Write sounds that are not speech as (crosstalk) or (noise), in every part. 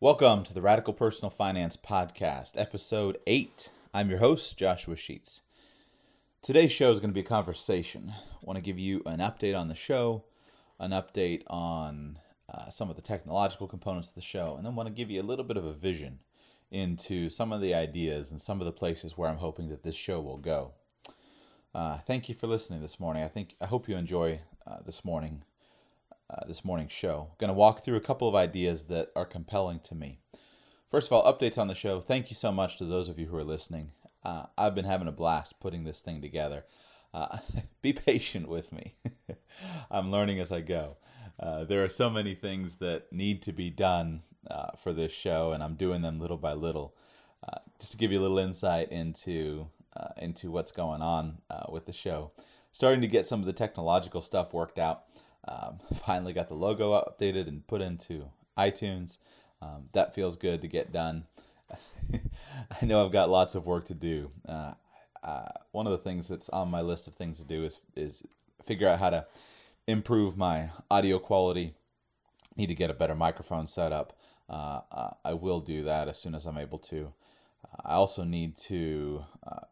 Welcome to the Radical Personal Finance Podcast, episode 8. I'm your host, Joshua Sheets. Today's show is going to be a conversation. I want to give you an update on the show, an update on uh, some of the technological components of the show, and then want to give you a little bit of a vision into some of the ideas and some of the places where I'm hoping that this show will go. Uh, thank you for listening this morning. I think I hope you enjoy uh, this morning uh, this morning's show. Going to walk through a couple of ideas that are compelling to me. First of all, updates on the show. Thank you so much to those of you who are listening. Uh, I've been having a blast putting this thing together. Uh, (laughs) be patient with me. (laughs) I'm learning as I go. Uh, there are so many things that need to be done uh, for this show, and I'm doing them little by little. Uh, just to give you a little insight into into what's going on with the show, starting to get some of the technological stuff worked out. Um, (laughs) finally got the logo updated and put into iTunes. Um, that feels good to get done. (laughs) I know I've got lots of work to do. Uh, uh, one of the things that's on my list of things to do is is figure out how to improve my audio quality. Need to get a better microphone set up. Uh, I will do that as soon as I'm able to. I also need to uh,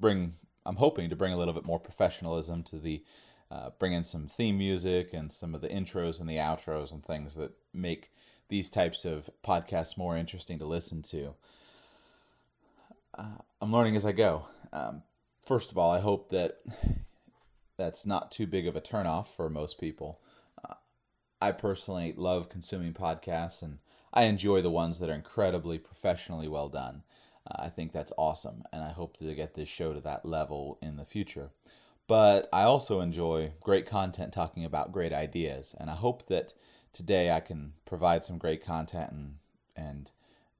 bring. I'm hoping to bring a little bit more professionalism to the uh, bring in some theme music and some of the intros and the outros and things that make these types of podcasts more interesting to listen to. Uh, I'm learning as I go. Um, first of all, I hope that that's not too big of a turnoff for most people. Uh, I personally love consuming podcasts and I enjoy the ones that are incredibly professionally well done. Uh, I think that's awesome, and I hope to get this show to that level in the future. But I also enjoy great content talking about great ideas, and I hope that today I can provide some great content and and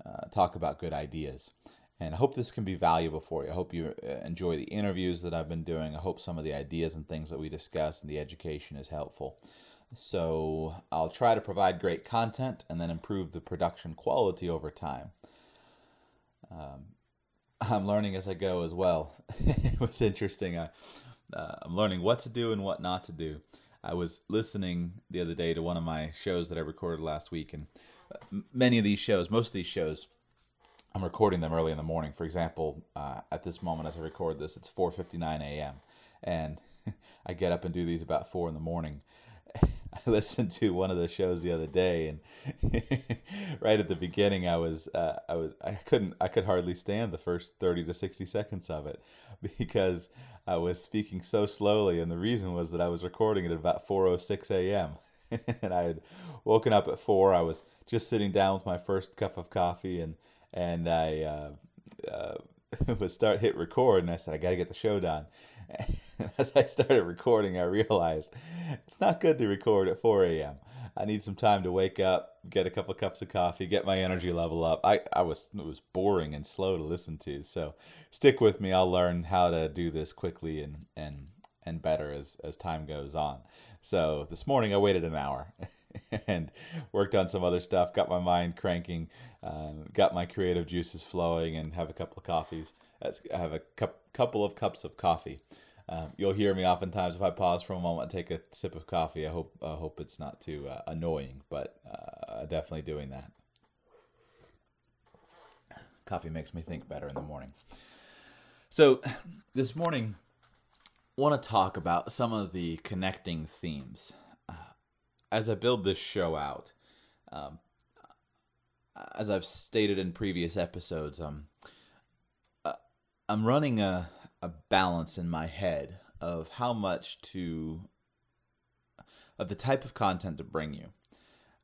uh, talk about good ideas. And I hope this can be valuable for you. I hope you uh, enjoy the interviews that I've been doing. I hope some of the ideas and things that we discuss and the education is helpful. So I'll try to provide great content and then improve the production quality over time. Um, (laughs) I'm learning as I go as well. (laughs) it was interesting. I uh, I'm learning what to do and what not to do. I was listening the other day to one of my shows that I recorded last week, and uh, many of these shows, most of these shows, I'm recording them early in the morning. For example, uh, at this moment as I record this, it's 4:59 a.m. and (laughs) I get up and do these about four in the morning. I (laughs) listened to one of the shows the other day, and (laughs) right at the beginning, I was uh, I was I couldn't I could hardly stand the first thirty to sixty seconds of it (laughs) because I was speaking so slowly, and the reason was that I was recording it at about four oh six a.m. and I had woken up at four. I was just sitting down with my first cup of coffee, and and I uh, uh, would start hit record, and I said I got to get the show done. (laughs) as I started recording, I realized it's not good to record at 4 a.m. I need some time to wake up, get a couple cups of coffee, get my energy level up. I, I was it was boring and slow to listen to. So stick with me. I'll learn how to do this quickly and and and better as as time goes on. So this morning I waited an hour (laughs) and worked on some other stuff. Got my mind cranking, uh, got my creative juices flowing, and have a couple of coffees. I have a cup, couple of cups of coffee. Um, you'll hear me oftentimes if I pause for a moment and take a sip of coffee. I hope I hope it's not too uh, annoying, but uh, definitely doing that. Coffee makes me think better in the morning. So this morning, I want to talk about some of the connecting themes. Uh, as I build this show out, um, as I've stated in previous episodes, um, I'm running a a balance in my head of how much to of the type of content to bring you.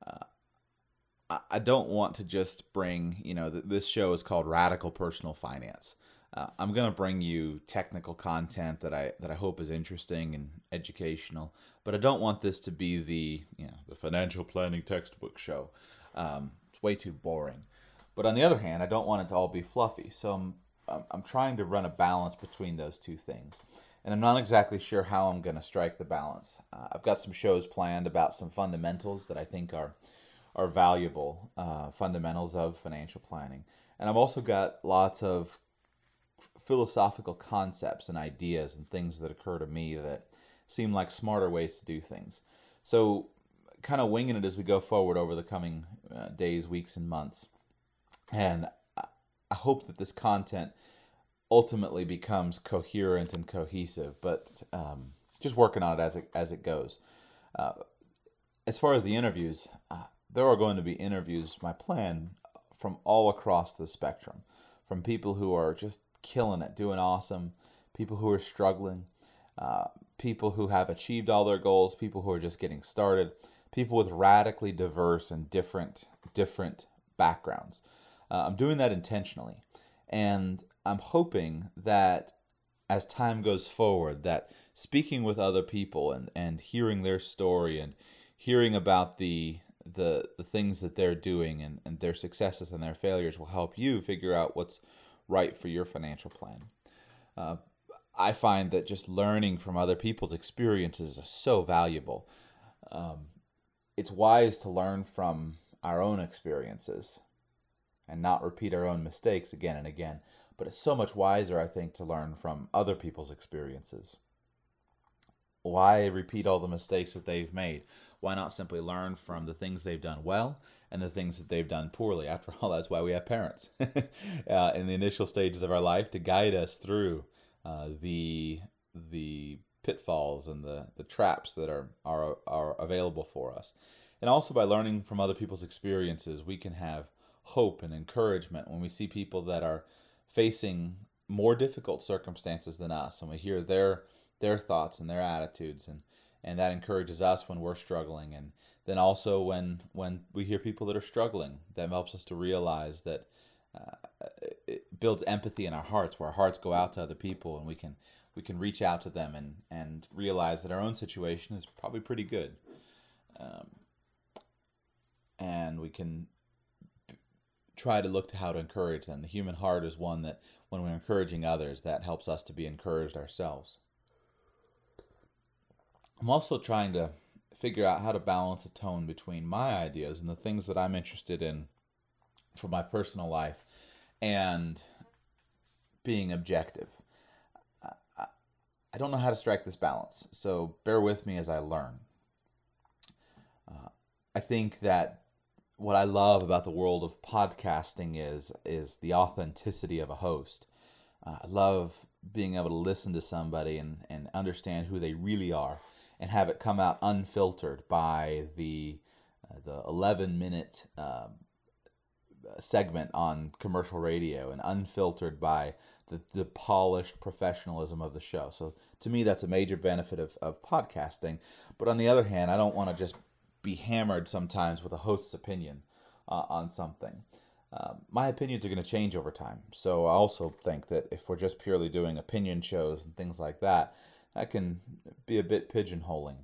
Uh, I don't want to just bring, you know, this show is called Radical Personal Finance. Uh, I'm going to bring you technical content that I that I hope is interesting and educational, but I don't want this to be the you know the financial planning textbook show. Um, it's way too boring. But on the other hand, I don't want it to all be fluffy. So I'm I'm trying to run a balance between those two things. And I'm not exactly sure how I'm going to strike the balance. Uh, I've got some shows planned about some fundamentals that I think are are valuable uh, fundamentals of financial planning. And I've also got lots of philosophical concepts and ideas and things that occur to me that seem like smarter ways to do things. So, kind of winging it as we go forward over the coming uh, days, weeks, and months. And I hope that this content ultimately becomes coherent and cohesive, but um, just working on it as it, as it goes. Uh, as far as the interviews, uh, there are going to be interviews, my plan, from all across the spectrum, from people who are just killing it, doing awesome, people who are struggling, uh, people who have achieved all their goals, people who are just getting started, people with radically diverse and different different backgrounds. Uh, I'm doing that intentionally, and I'm hoping that as time goes forward, that speaking with other people and, and hearing their story and hearing about the the the things that they're doing and, and their successes and their failures will help you figure out what's right for your financial plan. Uh, I find that just learning from other people's experiences is so valuable. Um, it's wise to learn from our own experiences and not repeat our own mistakes again and again. But it's so much wiser, I think, to learn from other people's experiences. Why repeat all the mistakes that they've made? Why not simply learn from the things they've done well and the things that they've done poorly? After all, that's why we have parents (laughs) uh, in the initial stages of our life to guide us through uh, the the pitfalls and the, the traps that are, are are available for us. And also by learning from other people's experiences, we can have hope and encouragement when we see people that are facing more difficult circumstances than us and we hear their their thoughts and their attitudes and and that encourages us when we're struggling and then also when when we hear people that are struggling that helps us to realize that uh, it builds empathy in our hearts where our hearts go out to other people and we can we can reach out to them and and realize that our own situation is probably pretty good. Um, and we can try to look to how to encourage them the human heart is one that when we're encouraging others that helps us to be encouraged ourselves i'm also trying to figure out how to balance the tone between my ideas and the things that i'm interested in for my personal life and being objective. I don't know how to strike this balance, so bear with me as I learn. Uh, I think that what I love about the world of podcasting is is the authenticity of a host. Uh, I love being able to listen to somebody and, and understand who they really are and have it come out unfiltered by the uh, the 11 minute uh, segment on commercial radio and unfiltered by the, the polished professionalism of the show. So to me, that's a major benefit of, of podcasting. But on the other hand, I don't want to just be hammered sometimes with a host's opinion uh, on something. Uh, my opinions are going to change over time. So I also think that if we're just purely doing opinion shows and things like that, that can be a bit pigeonholing.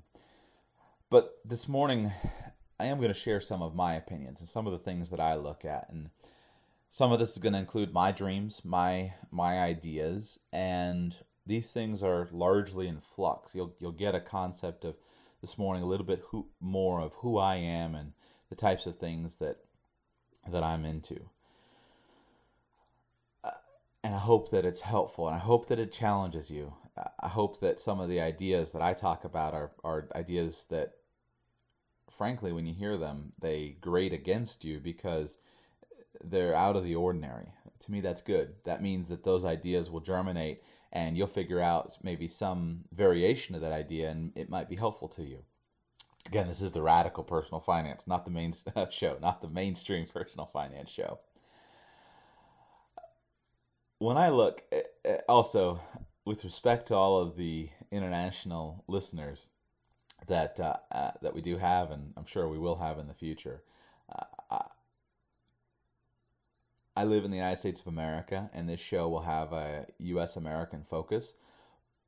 But this morning, I am going to share some of my opinions and some of the things that I look at and some of this is going to include my dreams, my my ideas, and these things are largely in flux. You'll you'll get a concept of this morning a little bit who, more of who I am and the types of things that that I'm into. Uh, and I hope that it's helpful and I hope that it challenges you. I hope that some of the ideas that I talk about are, are ideas that frankly, when you hear them, they grate against you because they're out of the ordinary. To me, that's good. That means that those ideas will germinate and you'll figure out maybe some variation of that idea and it might be helpful to you. Again, this is the radical personal finance, not the main (laughs) show, not the mainstream personal finance show. When I look, eh, eh, also with respect to all of the international listeners, that uh, uh, that we do have, and I'm sure we will have in the future. Uh, I live in the United States of America, and this show will have a U.S. American focus,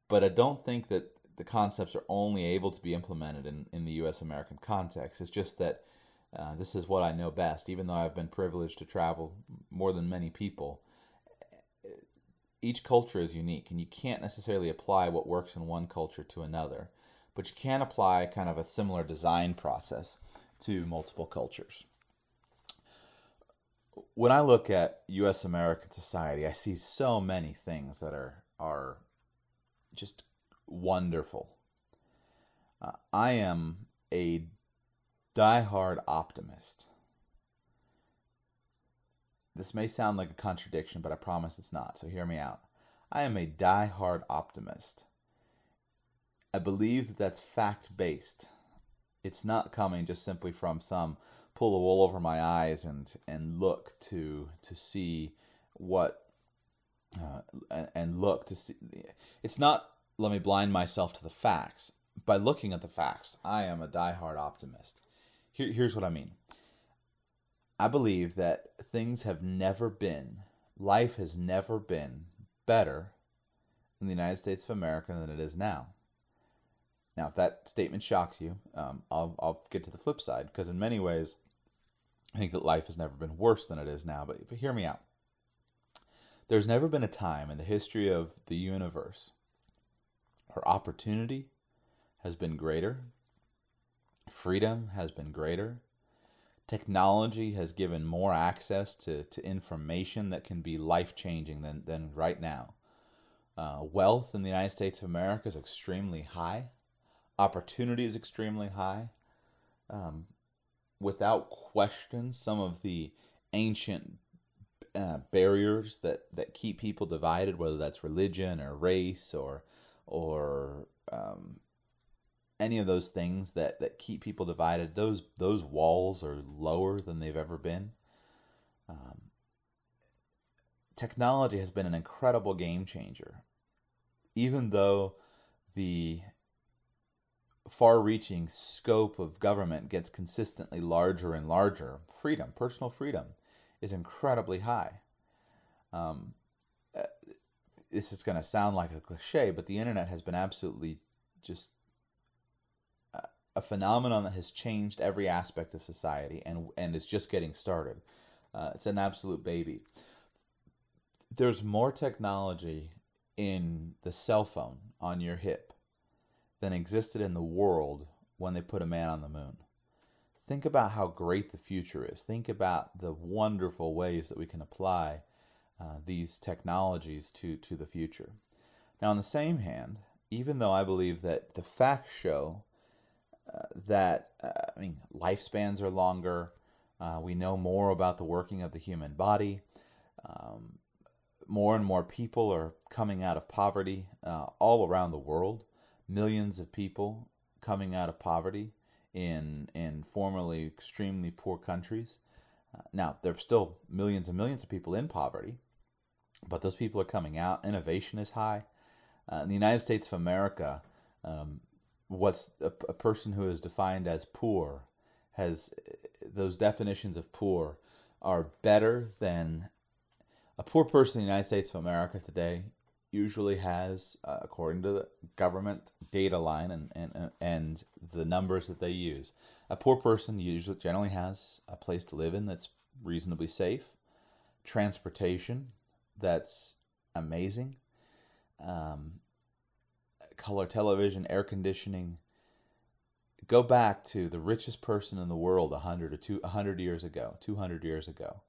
but I don't think that the concepts are only able to be implemented in, in the U.S. American context. It's just that uh, this is what I know best, even though I've been privileged to travel more than many people. Each culture is unique, and you can't necessarily apply what works in one culture to another but you can apply kind of a similar design process to multiple cultures. When I look at US American society, I see so many things that are are just wonderful. Uh, I am a die-hard optimist. This may sound like a contradiction, but I promise it's not, so hear me out. I am a die-hard optimist. I believe that that's fact based. It's not coming just simply from some pull the wool over my eyes and and look to to see what uh, and look to see. It's not let me blind myself to the facts. By looking at the facts, I am a die-hard optimist. Here, here's what I mean. I believe that things have never been, life has never been better in the United States of America than it is now. Now, if that statement shocks you, um, I'll, I'll get to the flip side because, in many ways, I think that life has never been worse than it is now. But, but hear me out. There's never been a time in the history of the universe where opportunity has been greater, freedom has been greater, technology has given more access to, to information that can be life changing than, than right now. Uh, wealth in the United States of America is extremely high opportunity is extremely high. Um, without question, some of the ancient uh, barriers that, that keep people divided, whether that's religion or race or or um, any of those things that, that keep people divided, those those walls are lower than they've ever been. Um, technology has been an incredible game changer, even though the far reaching scope of government gets consistently larger and larger, freedom, personal freedom, is incredibly high. Um, uh, this is going to sound like a cliche, but the internet has been absolutely just a phenomenon that has changed every aspect of society and, and is just getting started. Uh, it's an absolute baby. There's more technology in the cell phone on your hip than existed in the world when they put a man on the moon. Think about how great the future is. Think about the wonderful ways that we can apply uh, these technologies to, to the future. Now, on the same hand, even though I believe that the facts show uh, that, uh, I mean, lifespans are longer, uh, we know more about the working of the human body, um, more and more people are coming out of poverty uh, all around the world millions of people coming out of poverty in in formerly extremely poor countries. Uh, now there are still millions and millions of people in poverty, but those people are coming out. Innovation is high. Uh, in the United States of America, um, what's a, a, person who is defined as poor has those definitions of poor are better than a poor person in the United States of America today usually has, uh, according to the government data line and, and, and the numbers that they use, a poor person usually generally has a place to live in that's reasonably safe, transportation that's amazing, um, color television, air conditioning. Go back to the richest person in the world 100 or two, 100 years ago, 200 years ago.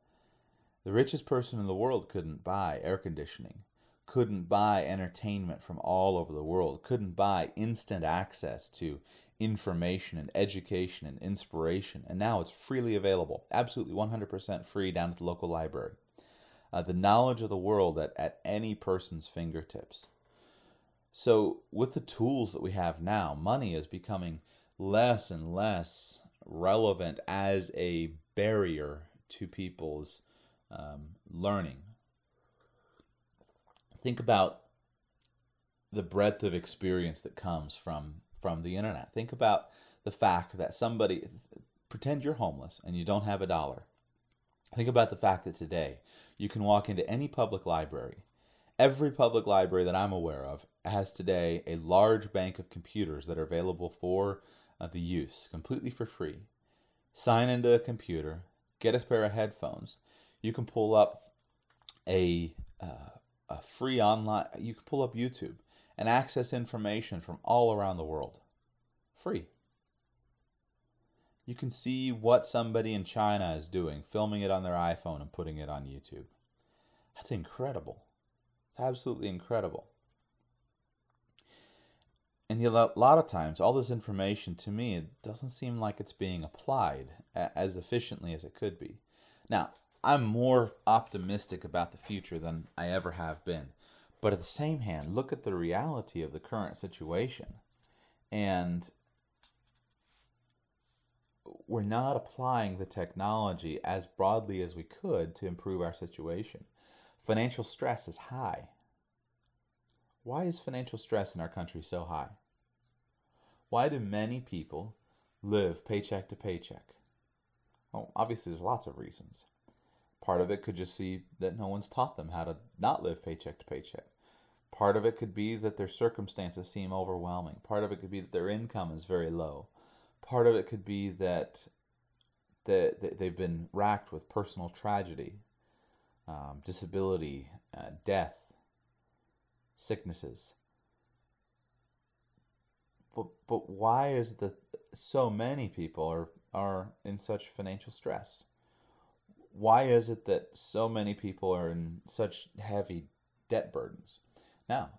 The richest person in the world couldn't buy air conditioning couldn't buy entertainment from all over the world, couldn't buy instant access to information and education and inspiration, and now it's freely available, absolutely 100% free down at the local library. Uh, the knowledge of the world at, at any person's fingertips. So, with the tools that we have now, money is becoming less and less relevant as a barrier to people's um, learning, think about the breadth of experience that comes from from the internet. Think about the fact that somebody pretend you're homeless and you don't have a dollar. Think about the fact that today you can walk into any public library. Every public library that I'm aware of has today a large bank of computers that are available for uh, the use completely for free. Sign into a computer, get a pair of headphones. You can pull up a uh, a free online, you can pull up YouTube and access information from all around the world. Free. You can see what somebody in China is doing, filming it on their iPhone and putting it on YouTube. That's incredible. It's absolutely incredible. and a lot of times, all this information to me, it doesn't seem like it's being applied as efficiently as it could be. Now, I'm more optimistic about the future than I ever have been. But at the same hand, look at the reality of the current situation. And we're not applying the technology as broadly as we could to improve our situation. Financial stress is high. Why is financial stress in our country so high? Why do many people live paycheck to paycheck? Well, obviously, there's lots of reasons. Part of it could just be that no one's taught them how to not live paycheck to paycheck. Part of it could be that their circumstances seem overwhelming. Part of it could be that their income is very low. Part of it could be that that they've been racked with personal tragedy, um, disability, uh, death, sicknesses. But but why is that so many people are are in such financial stress? Why is it that so many people are in such heavy debt burdens? Now,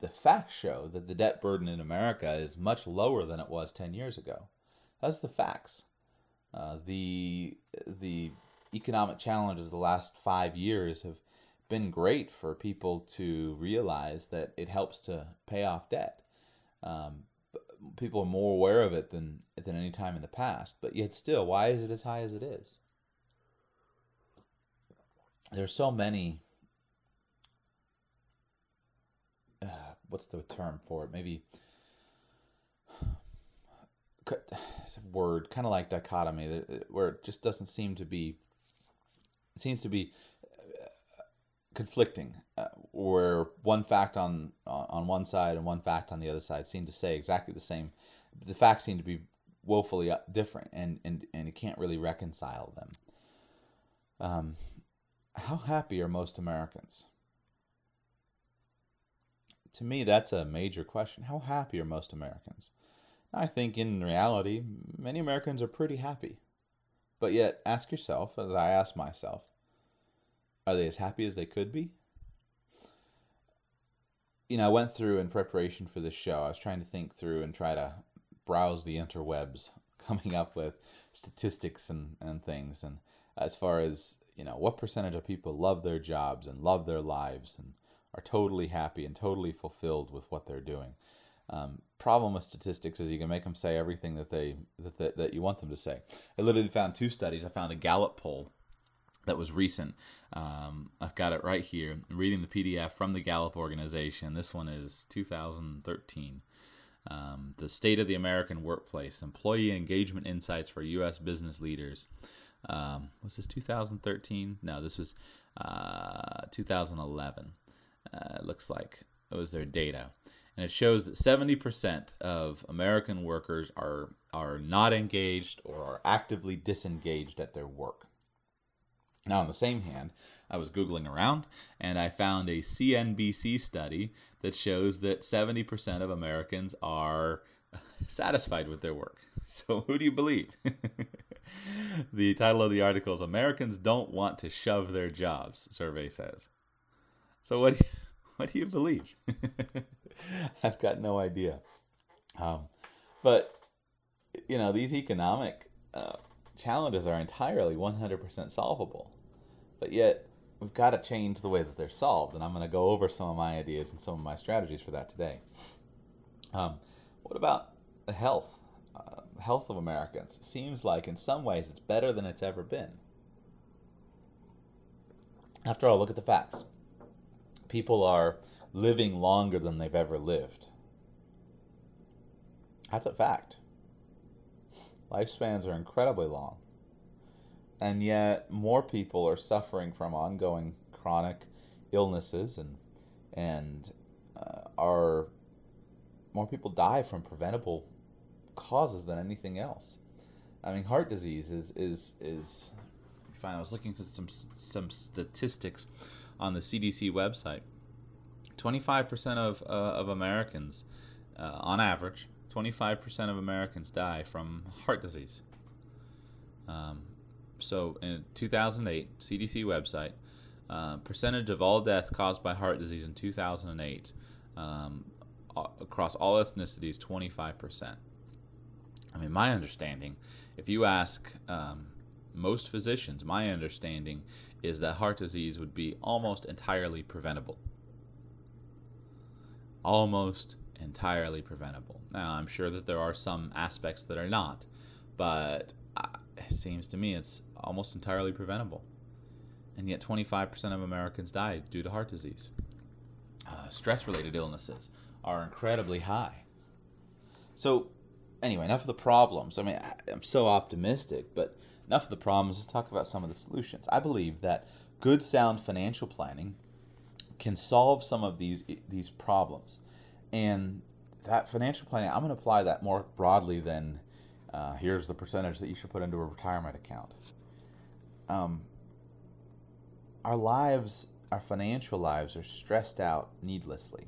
the facts show that the debt burden in America is much lower than it was 10 years ago. That's the facts. Uh, the the economic challenges the last five years have been great for people to realize that it helps to pay off debt. Um, people are more aware of it than than any time in the past. But yet, still, why is it as high as it is? There's so many. Uh, what's the term for it? Maybe (sighs) it's a word kind of like dichotomy where it just doesn't seem to be it seems to be uh, conflicting uh, where one fact on on one side and one fact on the other side seem to say exactly the same the facts seem to be woefully uh, different and and, and you can't really reconcile them um, how happy are most americans to me that's a major question how happy are most americans I think in reality, many Americans are pretty happy. But yet, ask yourself, as I ask myself, are they as happy as they could be? You know, I went through in preparation for this show, I was trying to think through and try to browse the interwebs, (laughs) coming up with statistics and, and things. And as far as, you know, what percentage of people love their jobs and love their lives and are totally happy and totally fulfilled with what they're doing. Um, problem with statistics is you can make them say everything that they that, that, that you want them to say. I literally found two studies. I found a Gallup poll that was recent. Um, I've got it right here. I'm reading the PDF from the Gallup organization. This one is 2013. Um, the State of the American Workplace Employee Engagement Insights for U.S. Business Leaders. Um, was this 2013? No, this was uh, 2011. Uh, it looks like it was their data and it shows that 70% of American workers are are not engaged or are actively disengaged at their work. Now, on the same hand, I was Googling around and I found a CNBC study that shows that 70% of Americans are (laughs) satisfied with their work. (laughs) So, who do you believe? (laughs) (laughs) the title of the article is Americans Don't Want to Shove Their Jobs, survey says. So, what do you, (laughs) what do you believe? (laughs) I've got no idea. Um, but you know, these economic uh, challenges are entirely 100% solvable. But yet, we've got to change the way that they're solved, and I'm going to go over some of my ideas and some of my strategies for that today. Um, what about the health? Health of Americans seems like, in some ways, it's better than it's ever been. After all, look at the facts. People are living longer than they've ever lived. That's a fact. Lifespans are incredibly long. And yet, more people are suffering from ongoing chronic illnesses, and, and uh, are more people die from preventable causes than anything else. I mean, heart disease is is is. Fine. I was looking at some some statistics on the CDC website 25% of, uh, of Americans, uh, on average, 25% of Americans die from heart disease. Um, so in 2008, CDC website, uh, percentage of all death caused by heart disease in 2008, um, across all ethnicities 25%. I mean, my understanding, if you ask um, most physicians, my understanding is that heart disease would be almost entirely preventable. Almost entirely preventable. Now, I'm sure that there are some aspects that are not, but uh, it seems to me it's almost entirely preventable. And yet, 25% of Americans die due to heart disease. Uh, stress related illnesses are incredibly high. So, anyway, enough of the problems. I mean, I'm so optimistic, but enough of the problems. Let's talk about some of the solutions. I believe that good, sound financial planning can solve some of these these problems, and that financial planning, I'm going to apply that more broadly than uh, here's the percentage that you should put into a retirement account. Um, our lives, our financial lives, are stressed out needlessly,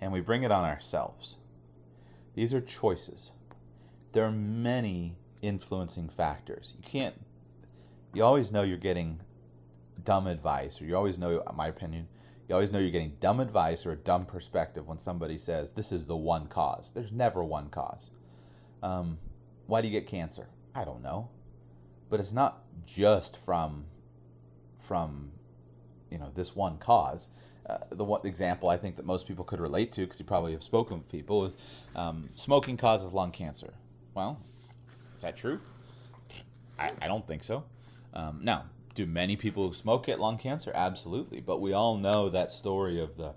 and we bring it on ourselves. These are choices. There are many influencing factors. You can't, you always know you're getting dumb advice, or you always know, my opinion, you always know you're getting dumb advice or a dumb perspective when somebody says this is the one cause. There's never one cause. Um, why do you get cancer? I don't know, but it's not just from from you know this one cause. Uh, the one example I think that most people could relate to, because you probably have spoken with people, is um, smoking causes lung cancer. Well, is that true? I, I don't think so. Um, now, do many people who smoke get lung cancer? Absolutely, but we all know that story of the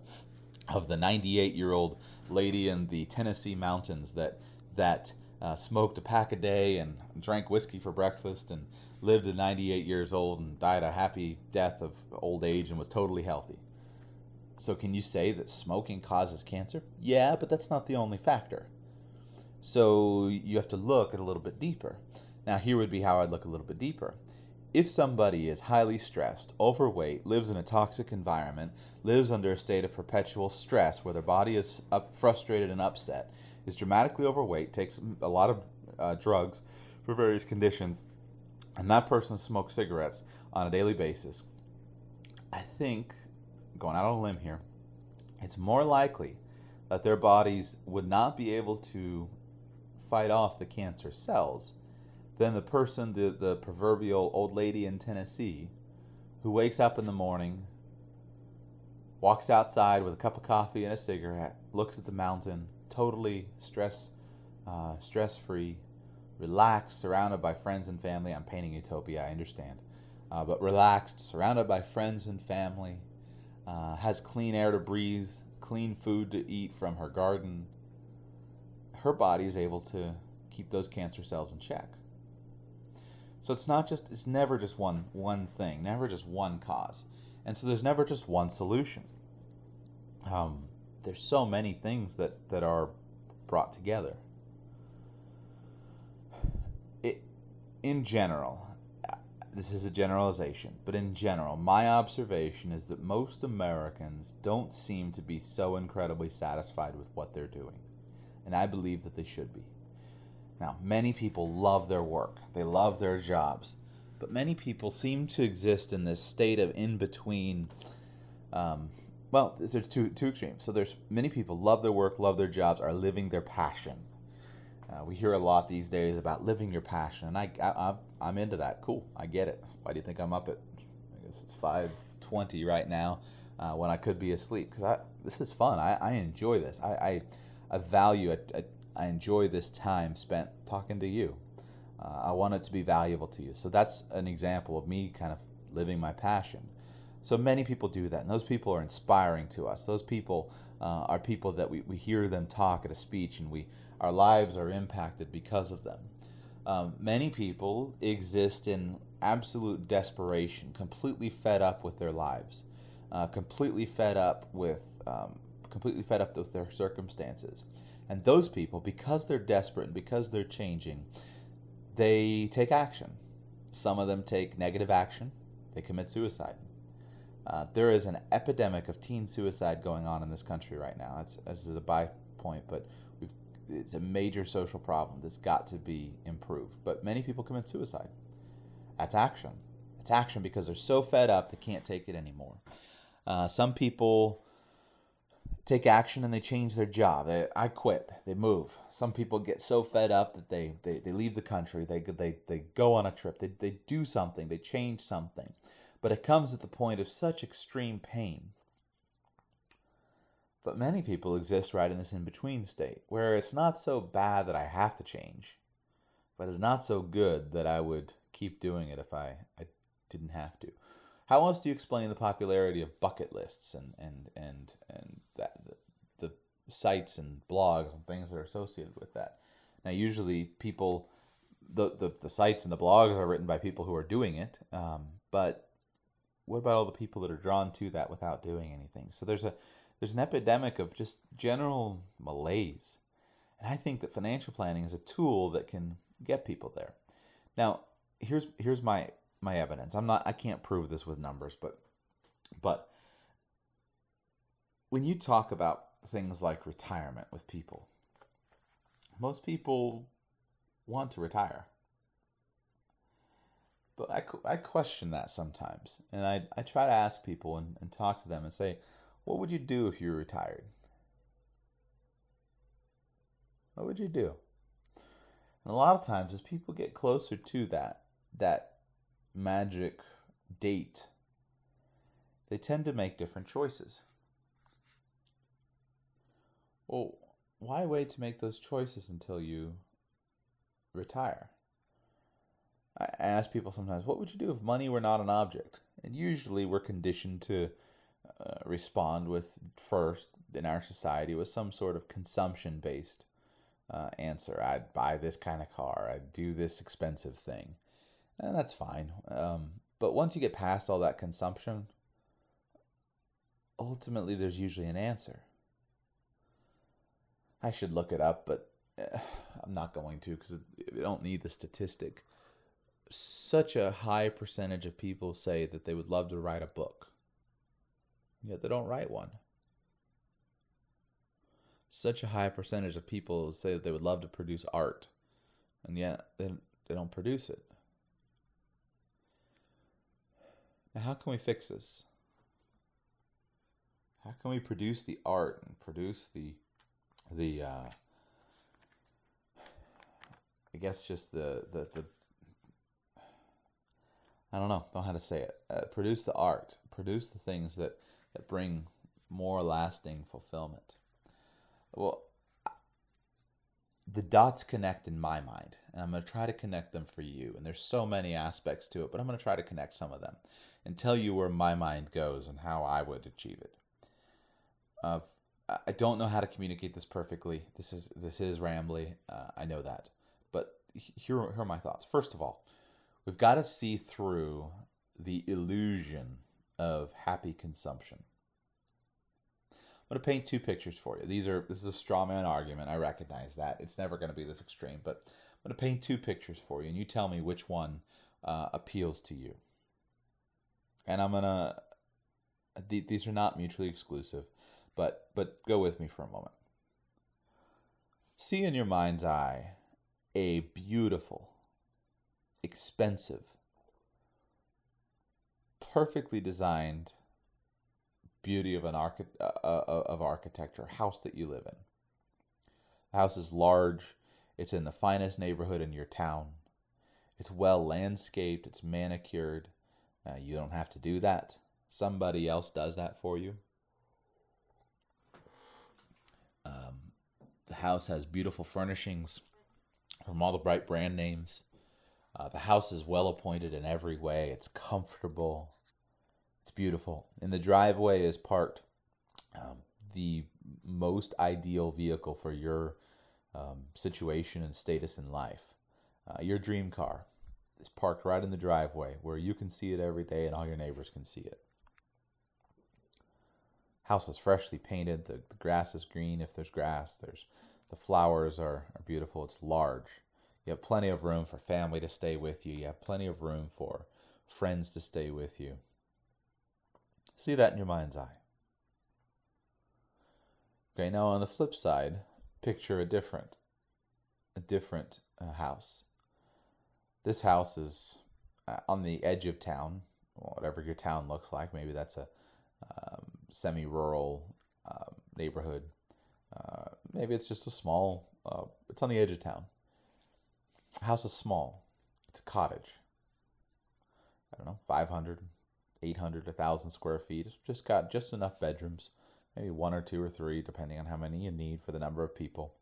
of the 98 year old lady in the Tennessee mountains that that uh, smoked a pack a day and drank whiskey for breakfast and lived to 98 years old and died a happy death of old age and was totally healthy. So, can you say that smoking causes cancer? Yeah, but that's not the only factor. So, you have to look at a little bit deeper. Now, here would be how I'd look a little bit deeper. If somebody is highly stressed, overweight, lives in a toxic environment, lives under a state of perpetual stress where their body is up, frustrated and upset, is dramatically overweight, takes a lot of uh, drugs for various conditions, and that person smokes cigarettes on a daily basis, I think, going out on a limb here, it's more likely that their bodies would not be able to fight off the cancer cells than the person, the, the proverbial old lady in Tennessee, who wakes up in the morning, walks outside with a cup of coffee and a cigarette, looks at the mountain, totally stress uh, stress free, relaxed, surrounded by friends and family. I'm painting utopia, I understand, uh, but relaxed, surrounded by friends and family, uh, has clean air to breathe, clean food to eat from her garden. Her body is able to keep those cancer cells in check. So it's not just it's never just one one thing, never just one cause, and so there's never just one solution. Um, there's so many things that that are brought together. In general, this is a generalization, but in general, my observation is that most Americans don't seem to be so incredibly satisfied with what they're doing. And I believe that they should be. Now, many people love their work, they love their jobs, but many people seem to exist in this state of in between um, well, there's two two extremes. So there's many people love their work, love their jobs, are living their passion. Uh, we hear a lot these days about living your passion, and I, I I'm into that. Cool, I get it. Why do you think I'm up at? I guess it's five twenty right now, uh, when I could be asleep. Because this is fun. I, I enjoy this. I I, I value it. I, I enjoy this time spent talking to you. Uh, I want it to be valuable to you. So that's an example of me kind of living my passion. So many people do that, and those people are inspiring to us. Those people uh, are people that we, we hear them talk at a speech, and we our lives are impacted because of them. Um, many people exist in absolute desperation, completely fed up with their lives, uh, completely fed up with um, completely fed up with their circumstances. And those people, because they're desperate and because they're changing, they take action. Some of them take negative action. They commit suicide. Uh, there is an epidemic of teen suicide going on in this country right now. That's this is a by point, but it's a major social problem that's got to be improved. But many people commit suicide. That's action. It's action because they're so fed up they can't take it anymore. Uh, some people take action and they change their job. They, I quit. They move. Some people get so fed up that they, they, they leave the country. They, they, they go on a trip. They, they do something. They change something. But it comes at the point of such extreme pain. But many people exist right in this in between state where it's not so bad that I have to change, but it's not so good that I would keep doing it if I, I didn't have to. How else do you explain the popularity of bucket lists and and and and that the, the sites and blogs and things that are associated with that? Now, usually people, the the, the sites and the blogs are written by people who are doing it, um, but what about all the people that are drawn to that without doing anything? So there's a there's an epidemic of just general malaise, and I think that financial planning is a tool that can get people there. Now, here's here's my my evidence. I'm not I can't prove this with numbers, but but when you talk about things like retirement with people, most people want to retire. But I, I question that sometimes. And I, I try to ask people and, and talk to them and say, what would you do if you were retired? What would you do? And a lot of times, as people get closer to that, that magic date, they tend to make different choices. Well, why wait to make those choices until you retire? I ask people sometimes, what would you do if money were not an object? And usually we're conditioned to uh, respond with first in our society with some sort of consumption based uh, answer. I'd buy this kind of car, I'd do this expensive thing and that's fine. Um, but once you get past all that consumption, ultimately there's usually an answer. I should look it up, but eh, I'm not going to because we don't need the statistic. Such a high percentage of people say that they would love to write a book, yet they don't write one. Such a high percentage of people say that they would love to produce art, and yet they, they don't produce it. Now, how can we fix this? How can we produce the art and produce the the uh, I guess just the the the I don't know, don't know how to say it. Uh, produce the art, produce the things that that bring more lasting fulfillment. Well, the dots connect in my mind, and I'm going to try to connect them for you. And there's so many aspects to it, but I'm going to try to connect some of them and tell you where my mind goes and how I would achieve it. Uh, I don't know how to communicate this perfectly. This is this is rambly. Uh, I know that, but here, here are my thoughts. First of all, we've got to see through the illusion of happy consumption. I'm going to paint two pictures for you. These are this is a straw man argument. I recognize that it's never going to be this extreme, but I'm going to paint two pictures for you, and you tell me which one uh, appeals to you and I'm gonna. These are not mutually exclusive, but but go with me for a moment. See in your mind's eye a beautiful, expensive, perfectly designed beauty of an archi- uh, uh, of architecture house that you live in. The house is large. It's in the finest neighborhood in your town. It's well landscaped. It's manicured. Uh, you don't have to do that. Somebody else does that for you. Um, the house has beautiful furnishings from all the bright brand names. Uh, the house is well appointed in every way. It's comfortable. It's beautiful. In the driveway is parked um, the most ideal vehicle for your um, situation and status in life. Uh, your dream car is parked right in the driveway where you can see it every day and all your neighbors can see it. House is freshly painted. The, the grass is green if there's grass. There's the flowers are, are beautiful. It's large. You have plenty of room for family to stay with you. You have plenty of room for friends to stay with you. See that in your mind's eye. Okay, now on the flip side, picture a different a different uh, house. This house is uh, on the edge of town, whatever your town looks like. Maybe that's a um, semi-rural um, neighborhood. Uh, maybe it's just a small, uh, it's on the edge of town. House is small, it's a cottage. I don't know, 500, 800, 1,000 square feet. It's just got just enough bedrooms, maybe one or two or three, depending on how many you need for the number of people.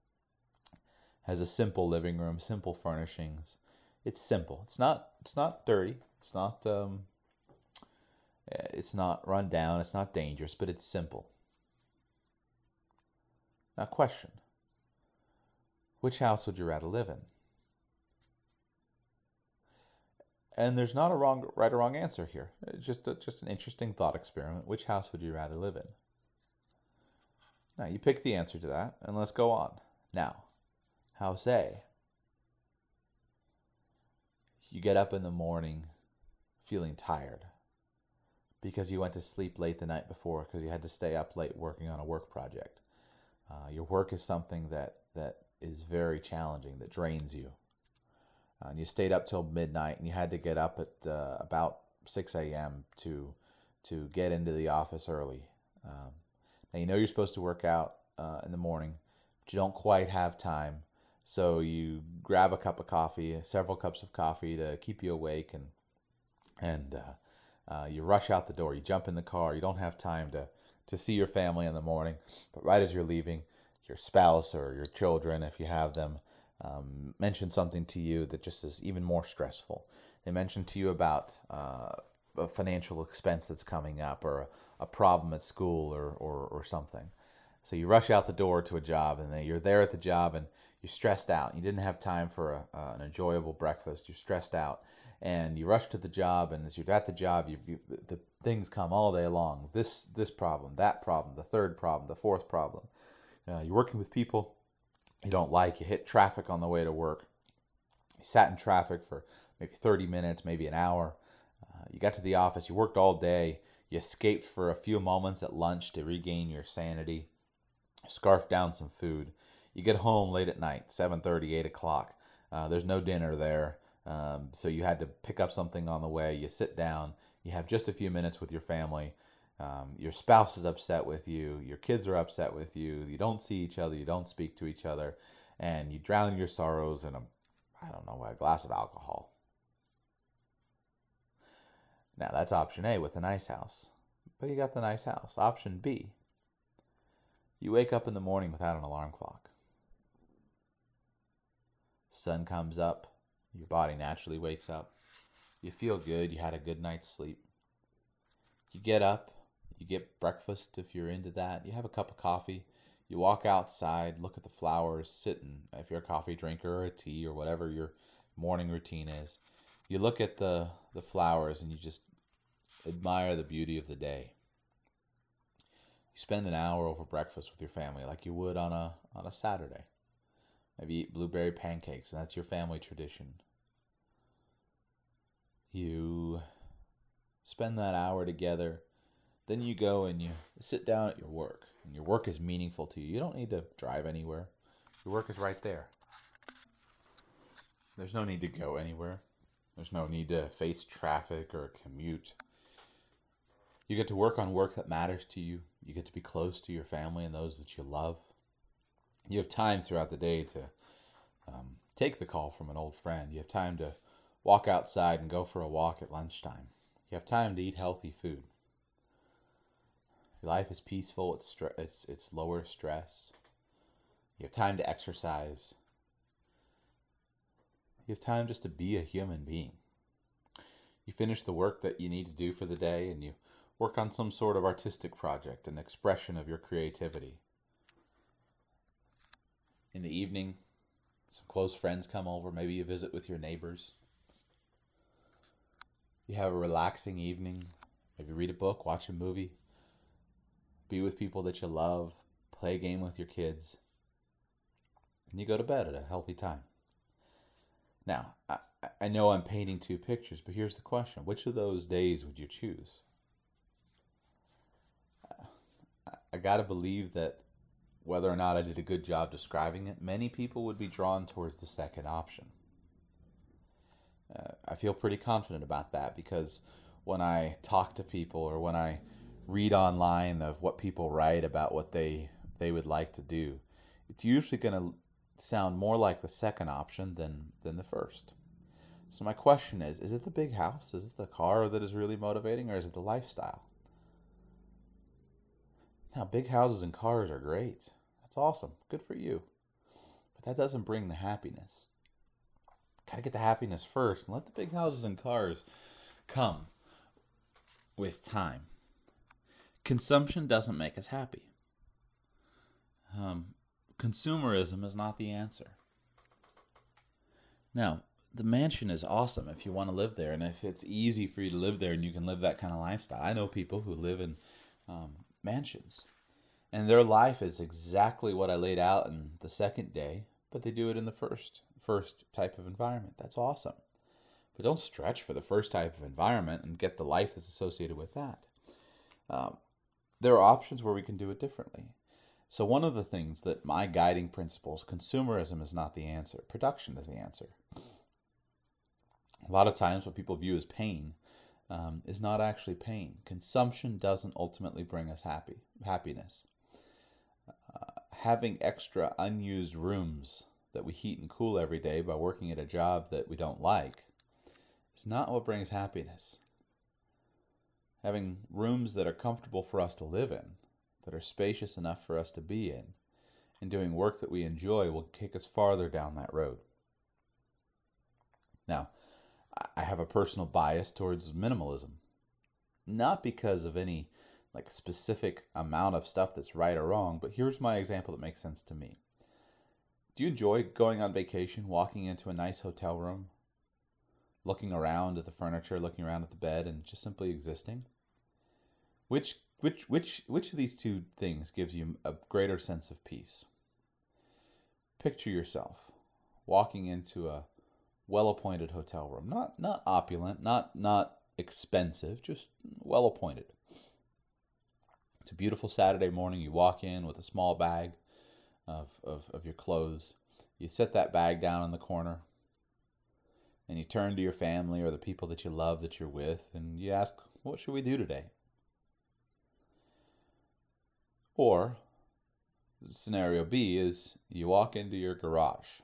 Has a simple living room, simple furnishings. It's simple. It's not. It's not dirty. It's not. Um, it's not run down. It's not dangerous, but it's simple. Now, question: Which house would you rather live in? And there's not a wrong, right or wrong answer here. It's just a, just an interesting thought experiment. Which house would you rather live in? Now you pick the answer to that, and let's go on. Now, house A. You get up in the morning feeling tired because you went to sleep late the night before because you had to stay up late working on a work project. Uh, your work is something that that is very challenging, that drains you uh, and you stayed up till midnight, and you had to get up at uh, about 6 a.m. to to get into the office early. Um, now you know you're supposed to work out uh, in the morning, but you don't quite have time, so you grab a cup of coffee, several cups of coffee to keep you awake, and and uh, uh, you rush out the door. You jump in the car. You don't have time to to see your family in the morning, but right as you're leaving, your spouse or your children, if you have them, um, mention something to you that just is even more stressful. They mention to you about uh, a financial expense that's coming up or a, a problem at school or, or, or something. So you rush out the door to a job and then you're there at the job and you're stressed out. You didn't have time for a, uh, an enjoyable breakfast. You're stressed out and you rush to the job and as you're at the job, you, you, the things come all day long. This this problem, that problem, the third problem, the fourth problem. Uh, you're working with people you don't like. You hit traffic on the way to work. You sat in traffic for maybe 30 minutes, maybe an hour. Uh, you got to the office. You worked all day. You escaped for a few moments at lunch to regain your sanity. Scarf down some food. You get home late at night, 7:30, 8 o'clock. Uh, there's no dinner there, um, so you had to pick up something on the way. You sit down. You have just a few minutes with your family. Um, your spouse is upset with you, your kids are upset with you, you don't see each other, you don't speak to each other, and you drown your sorrows in a, I don't know, a glass of alcohol. Now that's option A with a nice house. But you got the nice house. Option B, you wake up in the morning without an alarm clock. Sun comes up, your body naturally wakes up. You feel good, you had a good night's sleep. You get up, you get breakfast if you're into that. You have a cup of coffee. You walk outside, look at the flowers, sit and if you're a coffee drinker or a tea or whatever your morning routine is, you look at the the flowers and you just admire the beauty of the day. You spend an hour over breakfast with your family like you would on a on a Saturday. Maybe eat blueberry pancakes and that's your family tradition. You spend that hour together then you go and you sit down at your work, and your work is meaningful to you. You don't need to drive anywhere, your work is right there. There's no need to go anywhere, there's no need to face traffic or commute. You get to work on work that matters to you. You get to be close to your family and those that you love. You have time throughout the day to um, take the call from an old friend. You have time to walk outside and go for a walk at lunchtime. You have time to eat healthy food. Life is peaceful. It's stre- it's it's lower stress. You have time to exercise. You have time just to be a human being. You finish the work that you need to do for the day and you work on some sort of artistic project, an expression of your creativity. In the evening, some close friends come over, maybe you visit with your neighbors. You have a relaxing evening, maybe read a book, watch a movie, be with people that you love, play a game with your kids, and you go to bed at a healthy time. Now, I, I know I'm painting two pictures, but here's the question which of those days would you choose? I got to believe that whether or not I did a good job describing it, many people would be drawn towards the second option. Uh, I feel pretty confident about that because when I talk to people or when I read online of what people write about what they they would like to do, it's usually going to sound more like the second option than, than the first. So, my question is is it the big house? Is it the car that is really motivating, or is it the lifestyle? Now, big houses and cars are great. That's awesome. Good for you. But that doesn't bring the happiness. Got to get the happiness first and let the big houses and cars come with time. Consumption doesn't make us happy. Um, consumerism is not the answer. Now, the mansion is awesome if you want to live there and if it's easy for you to live there and you can live that kind of lifestyle. I know people who live in um, mansions and their life is exactly what I laid out in the second day, but they do it in the first first type of environment. That's awesome. But don't stretch for the first type of environment and get the life that's associated with that. Um, there are options where we can do it differently. So, one of the things that my guiding principles consumerism is not the answer, production is the answer. A lot of times, what people view as pain um, is not actually pain. Consumption doesn't ultimately bring us happy happiness. Uh, having extra unused rooms that we heat and cool every day by working at a job that we don't like is not what brings happiness. Having rooms that are comfortable for us to live in, that are spacious enough for us to be in, and doing work that we enjoy will kick us farther down that road. Now, I have a personal bias towards minimalism. Not because of any like specific amount of stuff that's right or wrong, but here's my example that makes sense to me. Do you enjoy going on vacation, walking into a nice hotel room, looking around at the furniture, looking around at the bed, and just simply existing? Which which which which of these two things gives you a greater sense of peace? Picture yourself walking into a well-appointed hotel room, not not opulent, not not expensive, just well appointed. It's a beautiful Saturday morning. You walk in with a small bag of, of, of your clothes. You set that bag down in the corner and you turn to your family or the people that you love that you're with and you ask, What should we do today? Or scenario B is you walk into your garage.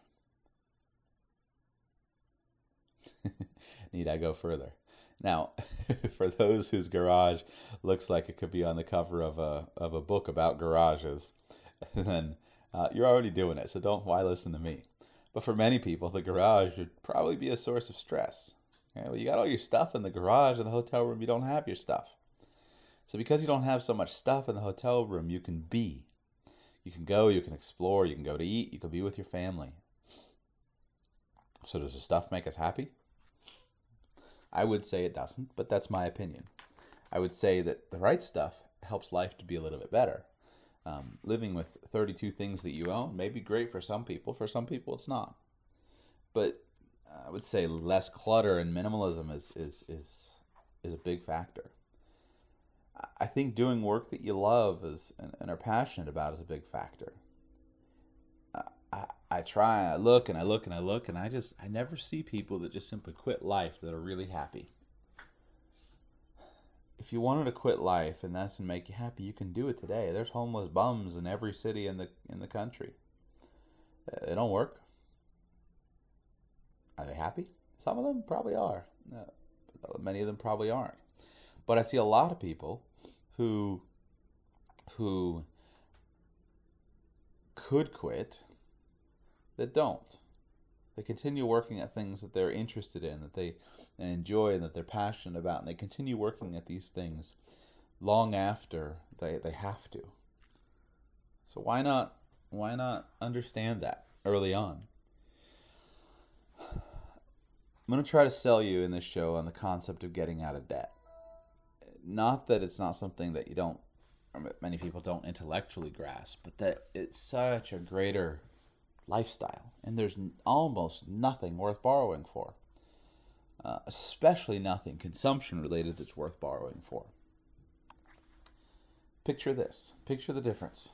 (laughs) Need I go further? Now, (laughs) for those whose garage looks like it could be on the cover of a of a book about garages, (laughs) then uh, you're already doing it. So don't why listen to me. But for many people, the garage would probably be a source of stress. Okay? Well, you got all your stuff in the garage, in the hotel room, you don't have your stuff. So because you don't have so much stuff in the hotel room, you can be. You can go, you can explore, you can go to eat, you can be with your family. So does the stuff make us happy? I would say it doesn't, but that's my opinion. I would say that the right stuff helps life to be a little bit better. Um, living with 32 things that you own may be great for some people. For some people, it's not. But I would say less clutter and minimalism is is is is a big factor. I think doing work that you love is and, and are passionate about is a big factor. I, I try and I look and I look and I look and I just I never see people that just simply quit life that are really happy. If you wanted to quit life and that's to make you happy, you can do it today. There's homeless bums in every city in the in the country. Uh, they don't work. Are they happy? Some of them probably are. No, many of them probably aren't. But I see a lot of people who who could quit that don't. They continue working at things that they're interested in, that they enjoy, and that they're passionate about, and they continue working at these things long after they, they have to. So why not why not understand that early on? I'm going to try to sell you in this show on the concept of getting out of debt not that it's not something that you don't many people don't intellectually grasp but that it's such a greater lifestyle and there's almost nothing worth borrowing for. Uh, especially nothing consumption related that's worth borrowing for. Picture this. Picture the difference.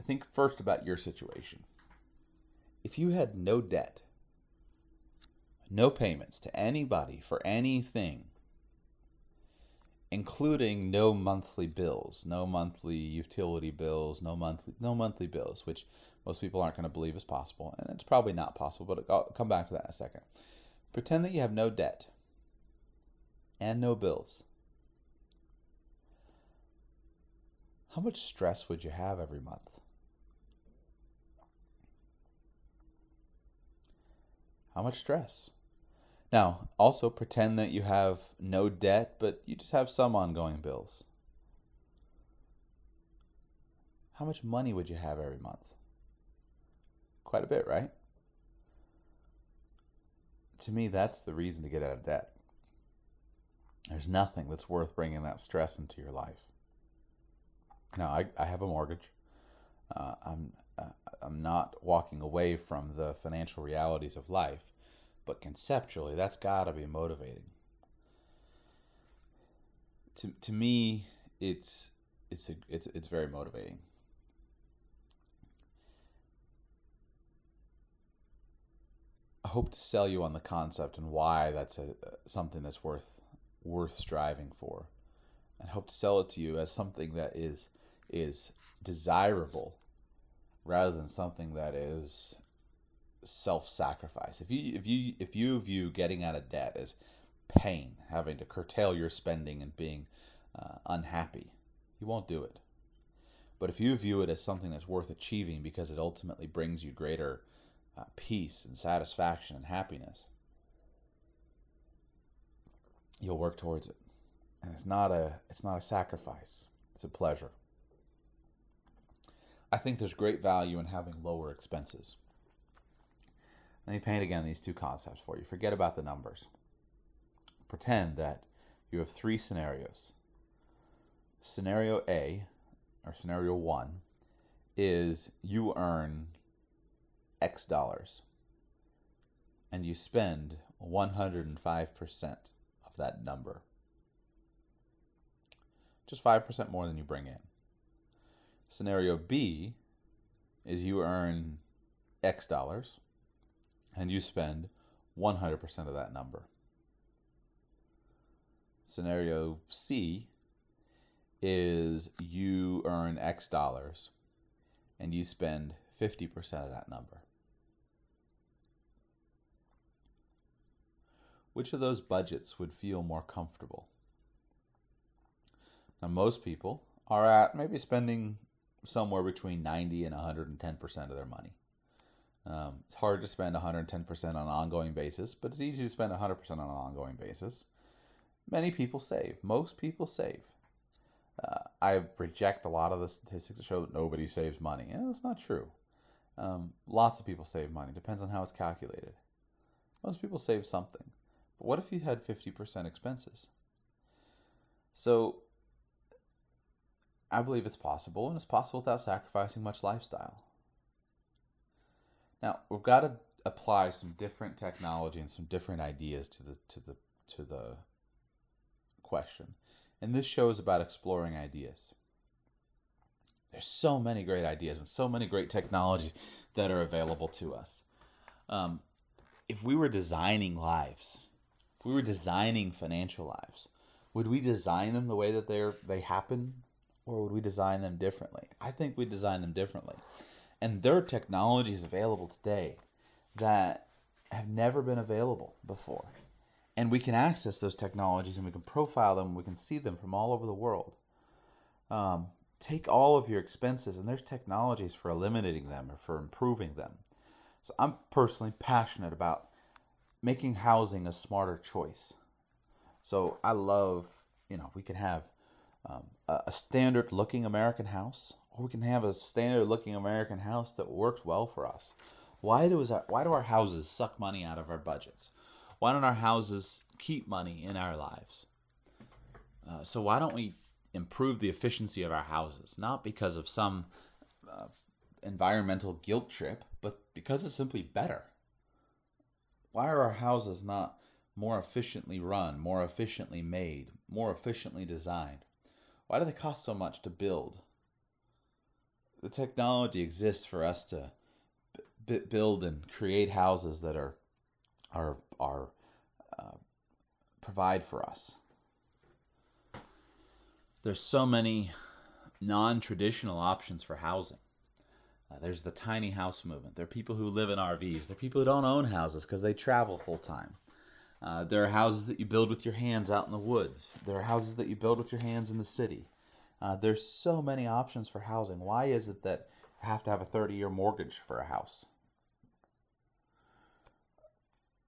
Think first about your situation. If you had no debt no payments to anybody for anything including no monthly bills, no monthly utility bills, no monthly no monthly bills, which most people aren't going to believe is possible, and it's probably not possible. But I'll come back to that in a second. Pretend that you have no debt and no bills. How much stress would you have every month? How much stress? Now, also pretend that you have no debt, but you just have some ongoing bills. How much money would you have every month? Quite a bit, right? To me, that's the reason to get out of debt. There's nothing that's worth bringing that stress into your life. Now, I, I have a mortgage. Uh, I'm uh, I'm not walking away from the financial realities of life, but conceptually, that's got to be motivating. To, to me, it's it's a, it's it's very motivating. I hope to sell you on the concept and why that's a uh, something that's worth worth striving for, and hope to sell it to you as something that is is desirable rather than something that is self-sacrifice. If you if you if you view getting out of debt as pain, having to curtail your spending and being uh, unhappy, you won't do it. But if you view it as something that's worth achieving because it ultimately brings you greater uh, peace and satisfaction and happiness, you'll work towards it. And it's not a it's not a sacrifice. It's a pleasure. I think there's great value in having lower expenses. Let me paint again these two concepts for you. Forget about the numbers. Pretend that you have three scenarios. Scenario A, or scenario one, is you earn X dollars and you spend 105% of that number. Just 5% more than you bring in. Scenario B is you earn X dollars and you spend 100% of that number. Scenario C is you earn X dollars and you spend 50% of that number. Which of those budgets would feel more comfortable? Now, most people are at maybe spending somewhere between 90 and 110% of their money. Um, it's hard to spend 110% on an ongoing basis, but it's easy to spend 100% on an ongoing basis. Many people save. Most people save. Uh, I reject a lot of the statistics that show that nobody saves money. Yeah, that's not true. Um, lots of people save money. Depends on how it's calculated. Most people save something. But what if you had 50% expenses? So I believe it's possible, and it's possible without sacrificing much lifestyle. Now we've got to apply some different technology and some different ideas to the to the to the question. And this show is about exploring ideas. There's so many great ideas and so many great technologies that are available to us. Um, if we were designing lives, if we were designing financial lives, would we design them the way that they're they happen, or would we design them differently? I think we design them differently. And there are technologies available today that have never been available before. And we can access those technologies and we can profile them, we can see them from all over the world. Um, take all of your expenses, and there's technologies for eliminating them or for improving them. So I'm personally passionate about making housing a smarter choice. So I love, you know, we can have um, a standard looking American house we can have a standard looking American house that works well for us. Why do, our, why do our houses suck money out of our budgets? Why don't our houses keep money in our lives? Uh, so why don't we improve the efficiency of our houses? Not because of some uh, environmental guilt trip, but because it's simply better. Why are our houses not more efficiently run, more efficiently made, more efficiently designed? Why do they cost so much to build? The technology exists for us to b- build and create houses that are are are uh, provide for us. there's so many non-traditional options for housing. Uh, there's the tiny house movement. There are people who live in RVs. There are people who don't own houses because they travel full time. Uh, there are houses that you build with your hands out in the woods. There are houses that you build with your hands in the city. Uh, there's so many options for housing. Why is it that you have to have a 30 year mortgage for a house?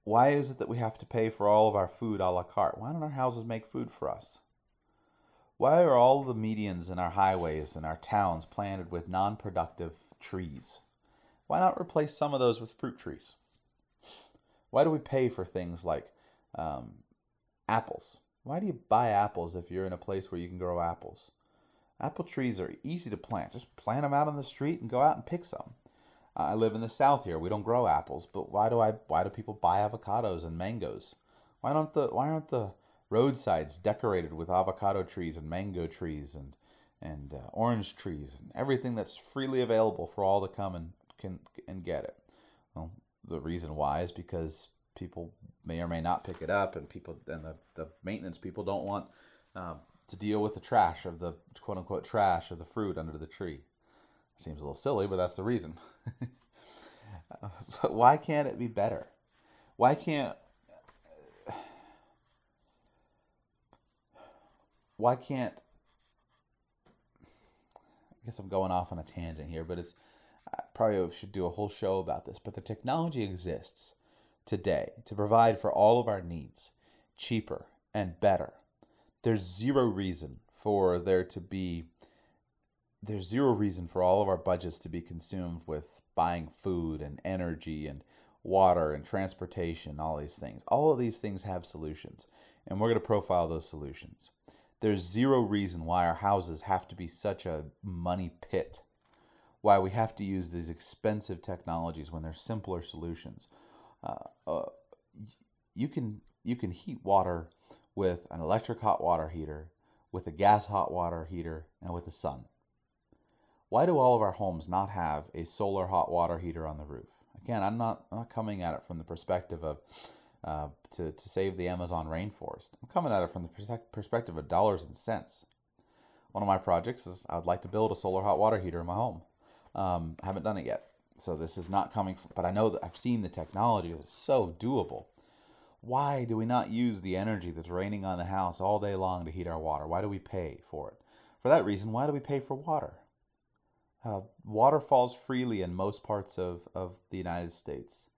Why is it that we have to pay for all of our food a la carte? Why don't our houses make food for us? Why are all the medians in our highways and our towns planted with non productive trees? Why not replace some of those with fruit trees? Why do we pay for things like um, apples? Why do you buy apples if you're in a place where you can grow apples? Apple trees are easy to plant. Just plant them out on the street and go out and pick some. I live in the south here. We don't grow apples, but why do I why do people buy avocados and mangoes? Why don't the why aren't the roadsides decorated with avocado trees and mango trees and and uh, orange trees and everything that's freely available for all to come and can and get it? Well, the reason why is because people may or may not pick it up, and people and the, the maintenance people don't want um, to deal with the trash of the quote unquote trash of the fruit under the tree. Seems a little silly, but that's the reason. (laughs) but why can't it be better? Why can't why can't I guess I'm going off on a tangent here, but it's I probably should do a whole show about this, but the technology exists today to provide for all of our needs cheaper and better. There's zero reason for there to be there's zero reason for all of our budgets to be consumed with buying food and energy and water and transportation, all these things. All of these things have solutions, and we're going to profile those solutions. There's zero reason why our houses have to be such a money pit, why we have to use these expensive technologies when there's simpler solutions. Uh, uh, you can you can heat water with an electric hot water heater, with a gas hot water heater, and with the sun. Why do all of our homes not have a solar hot water heater on the roof? Again, I'm not, I'm not coming at it from the perspective of uh, to, to save the Amazon rainforest. I'm coming at it from the perspective of dollars and cents. One of my projects is I would like to build a solar hot water heater in my home. Um, I haven't done it yet. So this is not coming, from, but I know that I've seen the technology is so doable. Why do we not use the energy that's raining on the house all day long to heat our water? Why do we pay for it? For that reason, why do we pay for water? Uh, water falls freely in most parts of, of the United States.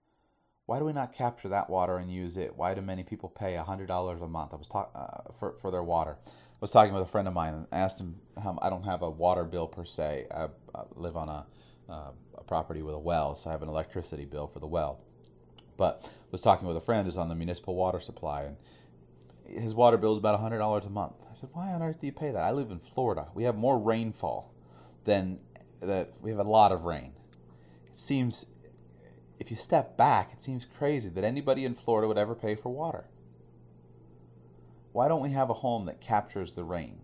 Why do we not capture that water and use it? Why do many people pay $100 a month? I was talk, uh, for, for their water. I was talking with a friend of mine and asked him I don't have a water bill per se. I, I live on a, uh, a property with a well, so I have an electricity bill for the well. But was talking with a friend who's on the municipal water supply, and his water bill is about $100 a month. I said, Why on earth do you pay that? I live in Florida. We have more rainfall than that we have a lot of rain. It seems, if you step back, it seems crazy that anybody in Florida would ever pay for water. Why don't we have a home that captures the rain,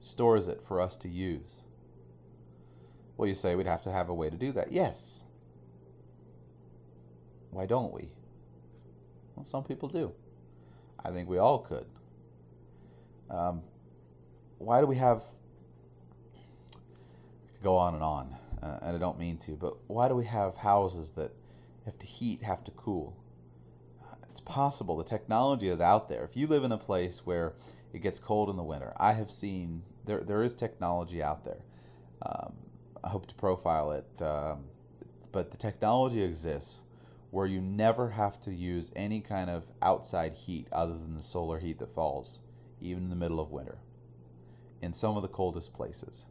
stores it for us to use? Well, you say we'd have to have a way to do that. Yes. Why don't we? Well, some people do. I think we all could. Um, why do we have go on and on, uh, and I don't mean to, but why do we have houses that have to heat, have to cool? It's possible. The technology is out there. If you live in a place where it gets cold in the winter, I have seen there there is technology out there. Um, I hope to profile it, um, but the technology exists where you never have to use any kind of outside heat other than the solar heat that falls, even in the middle of winter, in some of the coldest places.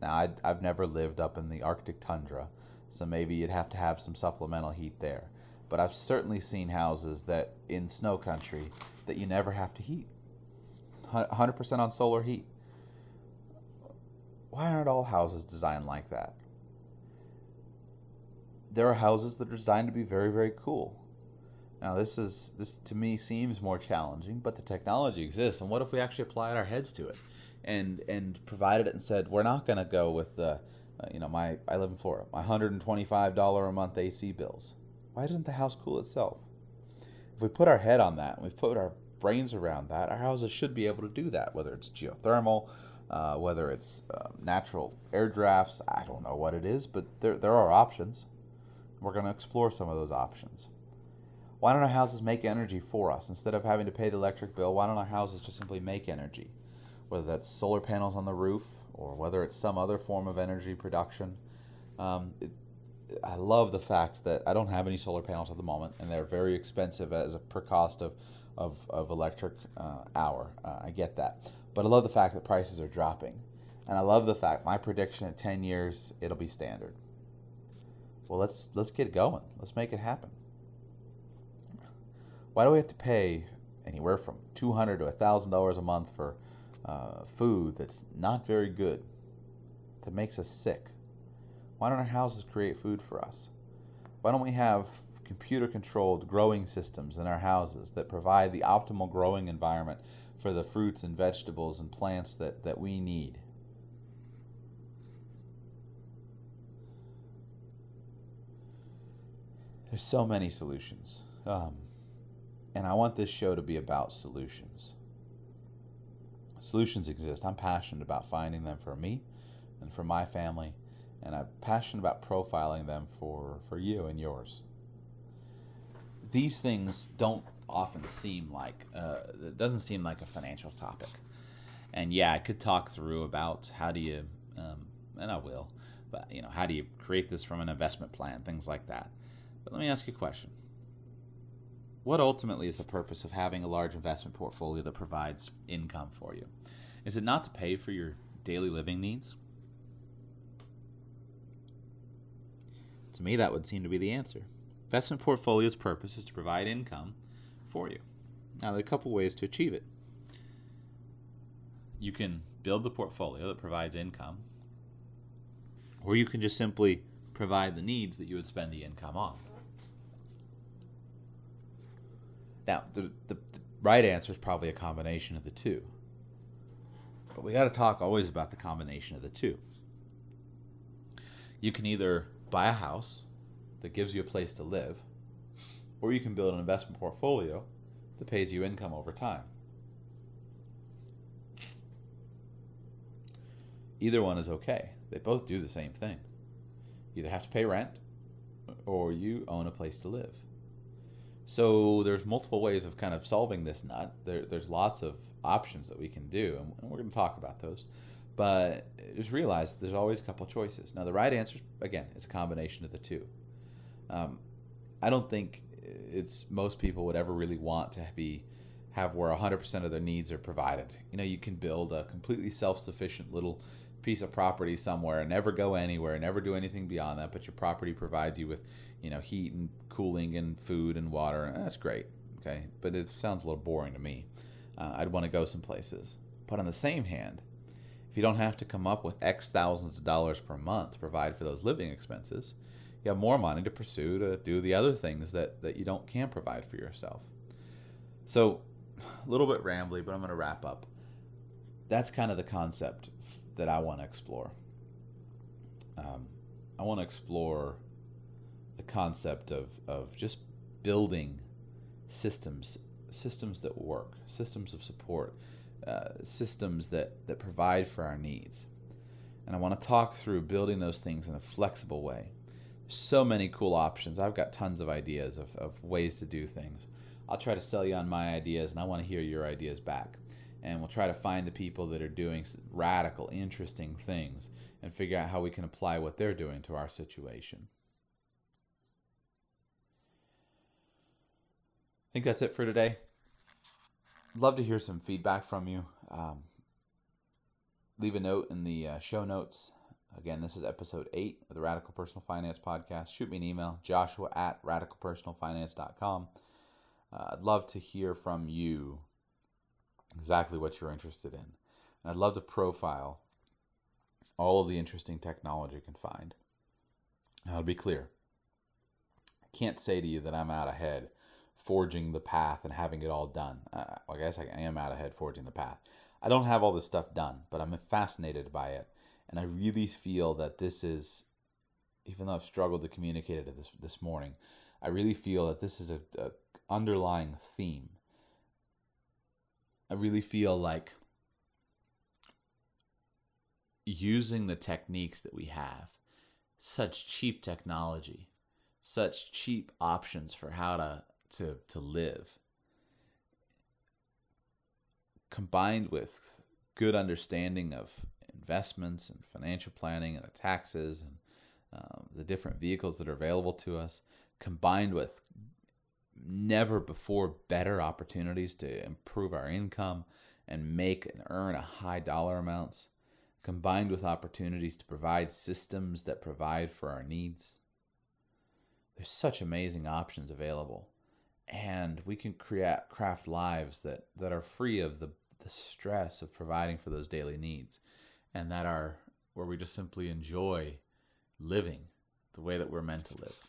Now, i have never lived up in the Arctic tundra, so maybe you'd have to have some supplemental heat there. But I've certainly seen houses that in snow country that you never have to heat. 100% on solar heat. Why aren't all houses designed like that? There are houses that are designed to be very, very cool. Now, this is this to me seems more challenging, but the technology exists. And what if we actually applied our heads to it? and and provided it and said we're not going to go with the uh, you know my I live in Florida my hundred and twenty five dollar a month AC bills. Why doesn't the house cool itself? If we put our head on that and we put our brains around that, our houses should be able to do that, whether it's geothermal, uh, whether it's uh, natural air drafts. I don't know what it is, but there, there are options. We're going to explore some of those options. Why don't our houses make energy for us? Instead of having to pay the electric bill, why don't our houses just simply make energy? Whether that's solar panels on the roof or whether it's some other form of energy production. Um, it, I love the fact that I don't have any solar panels at the moment, and they're very expensive as a per cost of of, of electric uh, hour. Uh, I get that, but I love the fact that prices are dropping, and I love the fact my prediction in ten years it'll be standard. Well, let's let's get going. Let's make it happen. Why do we have to pay anywhere from two hundred to thousand dollars a month for uh, food that's not very good, that makes us sick? Why don't our houses create food for us? Why don't we have computer controlled growing systems in our houses that provide the optimal growing environment for the fruits and vegetables and plants that, that we need? There's so many solutions. Um, and I want this show to be about solutions. Solutions exist. I'm passionate about finding them for me and for my family and I'm passionate about profiling them for, for you and yours. These things don't often seem like uh, it doesn't seem like a financial topic, and yeah, I could talk through about how do you, um, and I will, but you know, how do you create this from an investment plan, things like that. But let me ask you a question. What ultimately is the purpose of having a large investment portfolio that provides income for you? Is it not to pay for your daily living needs? To me, that would seem to be the answer. Investment portfolio's purpose is to provide income for you. Now, there are a couple ways to achieve it. You can build the portfolio that provides income, or you can just simply provide the needs that you would spend the income on. Now, the, the, the right answer is probably a combination of the two. But we got to talk always about the combination of the two. You can either buy a house that gives you a place to live, or you can build an investment portfolio that pays you income over time. Either one is okay. They both do the same thing. You either have to pay rent or you own a place to live. So there's multiple ways of kind of solving this nut. There, there's lots of options that we can do, and we're going to talk about those. But just realize there's always a couple choices. Now, the right answer, again, is a combination of the two. Um, I don't think it's most people would ever really want to be have where 100% of their needs are provided. You know, you can build a completely self-sufficient little piece of property somewhere and never go anywhere, never do anything beyond that, but your property provides you with, you know, heat and cooling and food and water. That's great, okay? But it sounds a little boring to me. Uh, I'd want to go some places. But on the same hand, if you don't have to come up with X thousands of dollars per month to provide for those living expenses, you have more money to pursue to do the other things that, that you don't can provide for yourself. So, (sighs) a little bit rambly, but I'm going to wrap up. That's kind of the concept that I want to explore. Um, I want to explore the concept of, of just building systems, systems that work, systems of support, uh, systems that, that provide for our needs. And I want to talk through building those things in a flexible way. There's so many cool options. I've got tons of ideas of, of ways to do things. I'll try to sell you on my ideas, and I want to hear your ideas back. And we'll try to find the people that are doing radical, interesting things and figure out how we can apply what they're doing to our situation. I think that's it for today love to hear some feedback from you. Um, leave a note in the uh, show notes. Again, this is episode 8 of the Radical Personal Finance Podcast. Shoot me an email, joshua at radicalpersonalfinance.com. Uh, I'd love to hear from you exactly what you're interested in. And I'd love to profile all of the interesting technology you can find. Now, to be clear, I can't say to you that I'm out ahead forging the path and having it all done. Uh, I guess I am out ahead forging the path. I don't have all this stuff done, but I'm fascinated by it. And I really feel that this is, even though I've struggled to communicate it this, this morning, I really feel that this is a, a underlying theme I really feel like using the techniques that we have, such cheap technology, such cheap options for how to to, to live, combined with good understanding of investments and financial planning and the taxes and um, the different vehicles that are available to us, combined with never before better opportunities to improve our income and make and earn a high dollar amounts, combined with opportunities to provide systems that provide for our needs. There's such amazing options available. And we can create craft lives that, that are free of the, the stress of providing for those daily needs and that are where we just simply enjoy living the way that we're meant to live.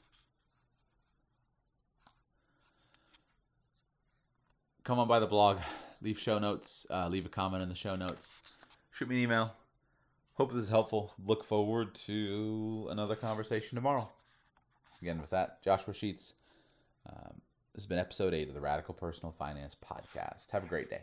Come on by the blog, leave show notes, uh, leave a comment in the show notes, shoot me an email. Hope this is helpful. Look forward to another conversation tomorrow. Again, with that, Joshua Sheats. Um, this has been episode eight of the Radical Personal Finance Podcast. Have a great day.